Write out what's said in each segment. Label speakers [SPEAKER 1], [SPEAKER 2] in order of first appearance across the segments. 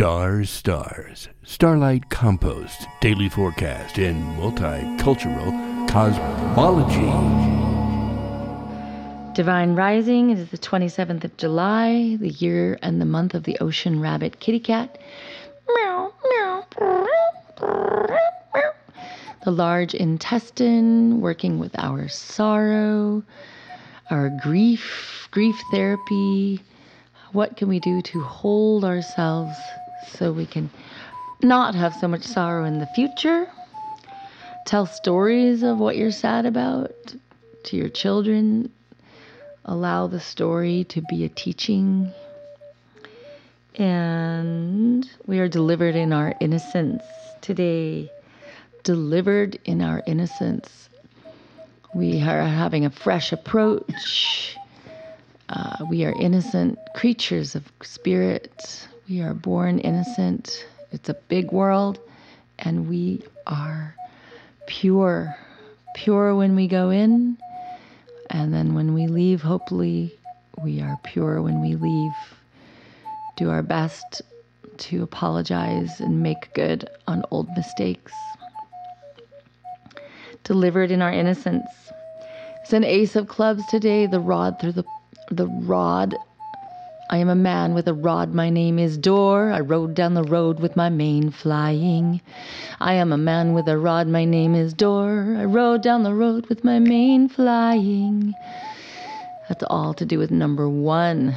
[SPEAKER 1] Stars, stars, starlight compost, daily forecast, and multicultural cosmology.
[SPEAKER 2] Divine Rising, it is the 27th of July, the year and the month of the ocean rabbit kitty cat. Meow, meow. The large intestine, working with our sorrow, our grief, grief therapy. What can we do to hold ourselves so we can not have so much sorrow in the future? Tell stories of what you're sad about to your children. Allow the story to be a teaching. And we are delivered in our innocence today. Delivered in our innocence. We are having a fresh approach. Uh, we are innocent creatures of spirit. We are born innocent. It's a big world, and we are pure. Pure when we go in, and then when we leave, hopefully, we are pure when we leave. Do our best to apologize and make good on old mistakes. Delivered in our innocence. It's an ace of clubs today, the rod through the the rod. I am a man with a rod. My name is Door. I rode down the road with my mane flying. I am a man with a rod. My name is Door. I rode down the road with my mane flying. That's all to do with number one.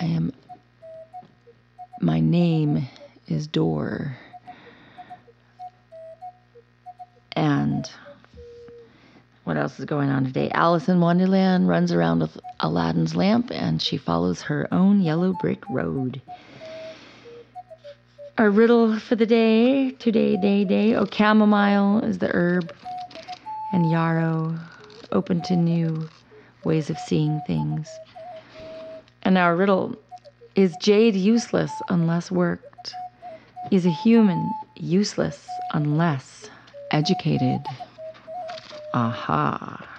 [SPEAKER 2] I am. My name is Door. And what else is going on today? Alice in Wonderland runs around with Aladdin's lamp and she follows her own yellow brick road. Our riddle for the day, today, day, day. Oh, chamomile is the herb, and yarrow, open to new ways of seeing things. And our riddle is jade useless unless worked? Is a human useless unless educated? Aha.